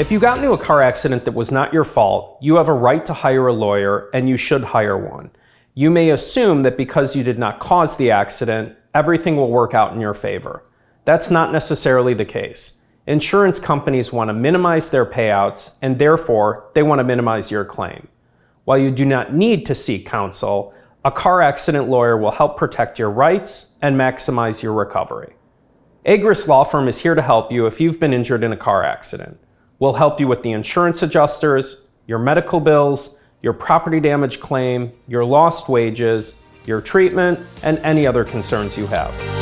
If you got into a car accident that was not your fault, you have a right to hire a lawyer and you should hire one. You may assume that because you did not cause the accident, everything will work out in your favor. That's not necessarily the case. Insurance companies want to minimize their payouts and therefore they want to minimize your claim. While you do not need to seek counsel, a car accident lawyer will help protect your rights and maximize your recovery. Agruss Law Firm is here to help you if you've been injured in a car accident. We'll help you with the insurance adjusters, your medical bills, your property damage claim, your lost wages, your treatment, and any other concerns you have.